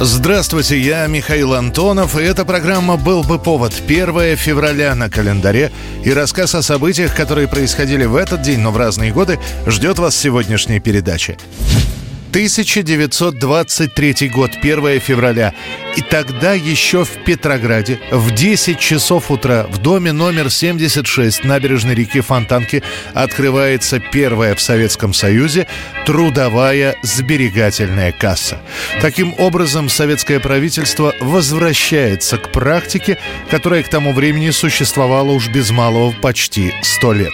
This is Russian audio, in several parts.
Здравствуйте, я Михаил Антонов, и эта программа «Был бы повод» 1 февраля на календаре, и рассказ о событиях, которые происходили в этот день, но в разные годы, ждет вас в сегодняшней передаче. 1923 год, 1 февраля. И тогда еще в Петрограде в 10 часов утра в доме номер 76 набережной реки Фонтанки открывается первая в Советском Союзе трудовая сберегательная касса. Таким образом, советское правительство возвращается к практике, которая к тому времени существовала уж без малого почти 100 лет.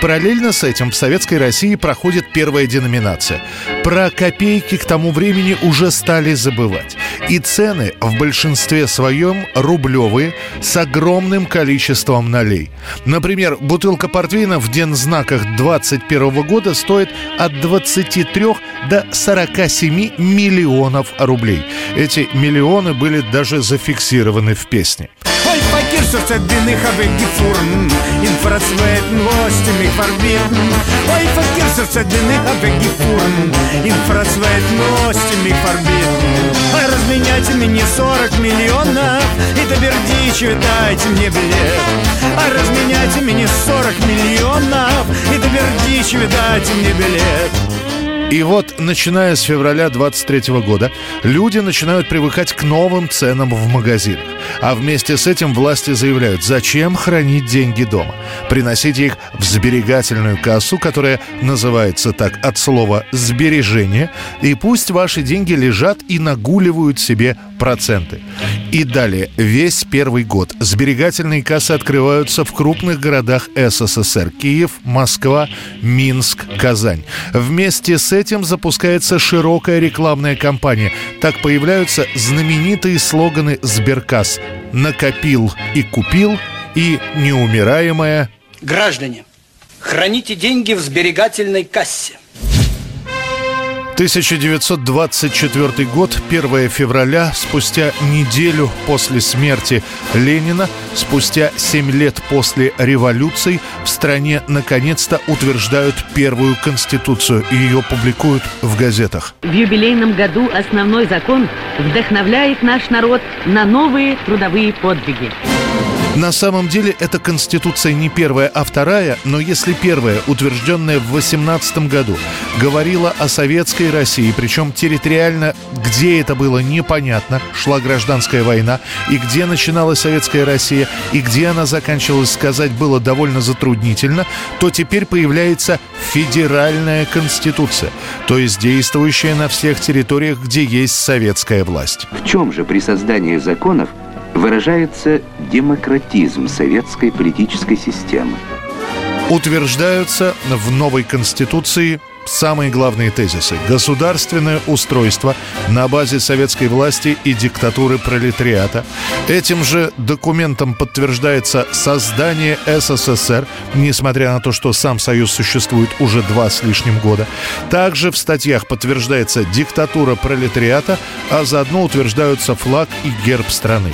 Параллельно с этим в Советской России проходит первая деноминация. Про копейки к тому времени уже стали забывать. И цены в большинстве своем рублевые с огромным количеством налей. Например, бутылка портвейна в Дензнаках 21 года стоит от 23 до 47 миллионов рублей. Эти миллионы были даже зафиксированы в песне. Ой, факир, сердце длинных абегифурн Инфрацвет новостями фарбит Ой, факир, сердце длинных абегифурн Инфрацвет новостями фарбит Ой, разменяйте мне 40 миллионов И до Бердичева дайте мне билет. Ой, разменяйте мне 40 миллионов И до Бердичева дайте мне билет и вот, начиная с февраля 23 года, люди начинают привыкать к новым ценам в магазинах. А вместе с этим власти заявляют, зачем хранить деньги дома? Приносите их в сберегательную кассу, которая называется так от слова «сбережение», и пусть ваши деньги лежат и нагуливают себе проценты. И далее, весь первый год сберегательные кассы открываются в крупных городах СССР. Киев, Москва, Минск, Казань. Вместе с этим запускается широкая рекламная кампания. Так появляются знаменитые слоганы «Сберкасс» «Накопил и купил» и «Неумираемая». Граждане, храните деньги в сберегательной кассе. 1924 год, 1 февраля, спустя неделю после смерти Ленина, спустя 7 лет после революции, в стране наконец-то утверждают первую конституцию и ее публикуют в газетах. В юбилейном году основной закон вдохновляет наш народ на новые трудовые подвиги. На самом деле эта конституция не первая, а вторая, но если первая, утвержденная в 18 году, говорила о советской России, причем территориально, где это было непонятно, шла гражданская война, и где начиналась советская Россия, и где она заканчивалась, сказать было довольно затруднительно, то теперь появляется федеральная конституция, то есть действующая на всех территориях, где есть советская власть. В чем же при создании законов выражается демократизм советской политической системы. Утверждаются в новой Конституции самые главные тезисы. Государственное устройство на базе советской власти и диктатуры пролетариата. Этим же документом подтверждается создание СССР, несмотря на то, что сам Союз существует уже два с лишним года. Также в статьях подтверждается диктатура пролетариата, а заодно утверждаются флаг и герб страны.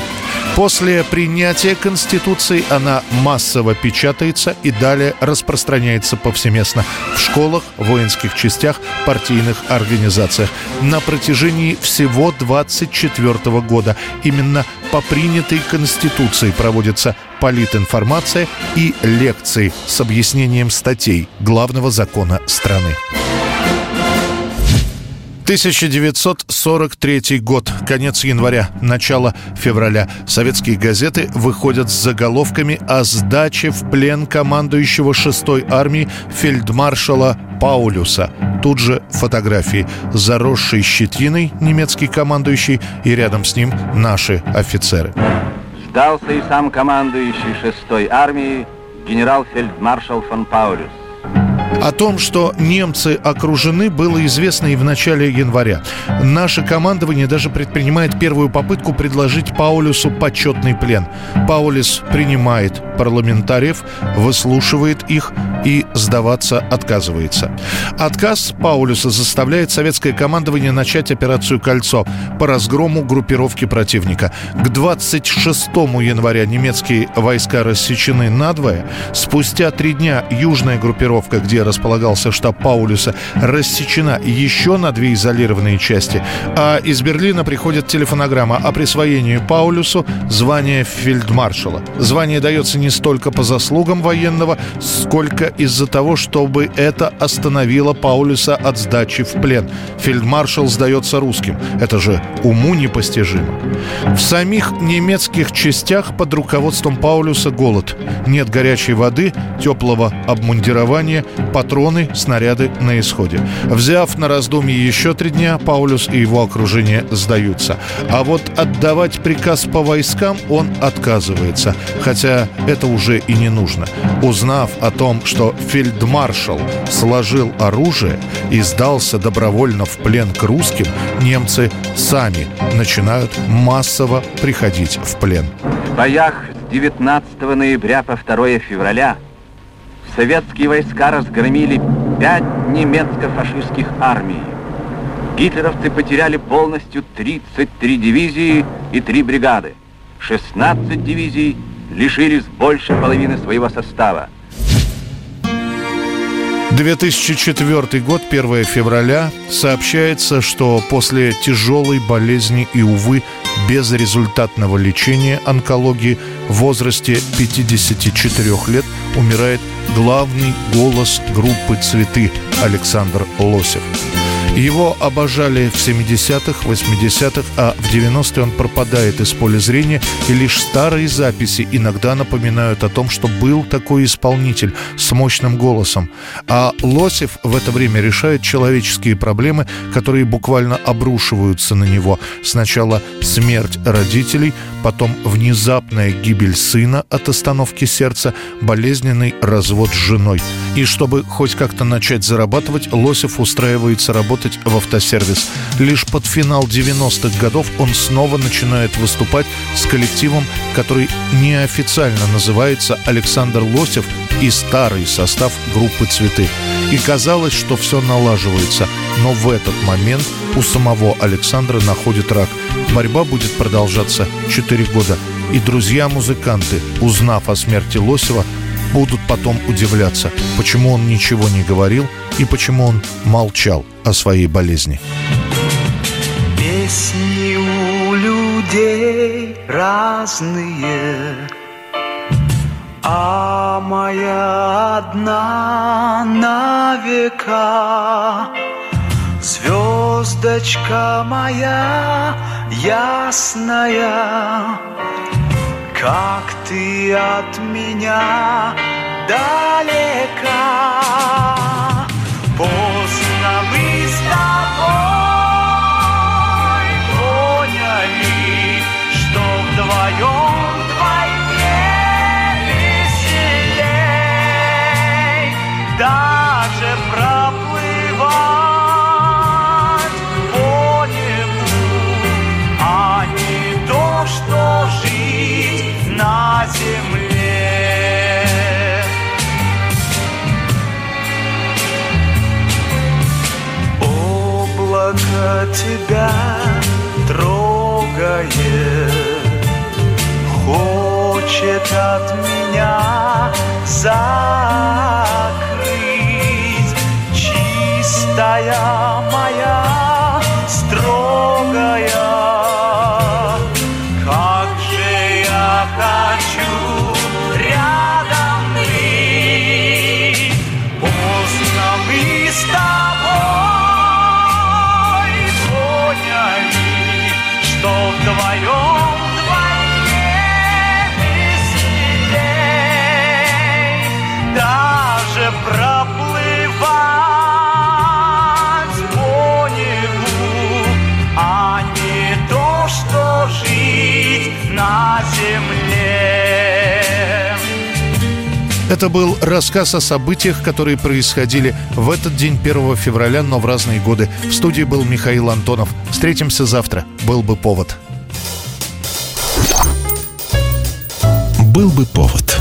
После принятия Конституции она массово печатается и далее распространяется повсеместно в школах, воинских частях, партийных организациях. На протяжении всего 24 года именно по принятой Конституции проводится политинформация и лекции с объяснением статей главного закона страны. 1943 год, конец января, начало февраля. Советские газеты выходят с заголовками о сдаче в плен командующего 6-й армии фельдмаршала Паулюса. Тут же фотографии. Заросший щетиной немецкий командующий и рядом с ним наши офицеры. Сдался и сам командующий 6-й армии генерал-фельдмаршал фон Паулюс. О том, что немцы окружены, было известно и в начале января. Наше командование даже предпринимает первую попытку предложить Паулюсу почетный плен. Паулюс принимает парламентариев, выслушивает их и сдаваться отказывается. Отказ Паулюса заставляет советское командование начать операцию «Кольцо» по разгрому группировки противника. К 26 января немецкие войска рассечены надвое. Спустя три дня южная группировка, где располагался штаб Паулюса, рассечена еще на две изолированные части. А из Берлина приходит телефонограмма о присвоении Паулюсу звания фельдмаршала. Звание дается не столько по заслугам военного, сколько из-за того, чтобы это остановило Паулюса от сдачи в плен. Фельдмаршал сдается русским. Это же уму непостижимо. В самих немецких частях под руководством Паулюса голод. Нет горячей воды, теплого обмундирования, патроны, снаряды на исходе. Взяв на раздумье еще три дня, Паулюс и его окружение сдаются. А вот отдавать приказ по войскам он отказывается. Хотя это уже и не нужно. Узнав о том, что фельдмаршал сложил оружие и сдался добровольно в плен к русским, немцы сами начинают массово приходить в плен. В боях с 19 ноября по 2 февраля советские войска разгромили пять немецко-фашистских армий. Гитлеровцы потеряли полностью 33 дивизии и 3 бригады. 16 дивизий лишились больше половины своего состава. 2004 год, 1 февраля, сообщается, что после тяжелой болезни и, увы, безрезультатного лечения онкологии в возрасте 54 лет умирает главный голос группы «Цветы» Александр Лосев. Его обожали в 70-х, 80-х, а в 90-е он пропадает из поля зрения, и лишь старые записи иногда напоминают о том, что был такой исполнитель с мощным голосом. А Лосев в это время решает человеческие проблемы, которые буквально обрушиваются на него. Сначала смерть родителей, потом внезапная гибель сына от остановки сердца, болезненный развод с женой. И чтобы хоть как-то начать зарабатывать, Лосев устраивается работать в автосервис. Лишь под финал 90-х годов он снова начинает выступать с коллективом, который неофициально называется «Александр Лосев» и старый состав группы «Цветы». И казалось, что все налаживается, но в этот момент у самого Александра находит рак. Борьба будет продолжаться 4 года. И друзья-музыканты, узнав о смерти Лосева, будут потом удивляться, почему он ничего не говорил и почему он молчал о своей болезни. Песни у людей разные, а моя одна на века. Звездочка моя ясная, как ты от меня далека. Облако тебя трогает, хочет от меня закрыть. Чистая моя Это был рассказ о событиях, которые происходили в этот день 1 февраля, но в разные годы. В студии был Михаил Антонов. Встретимся завтра. Был бы повод. Был бы повод.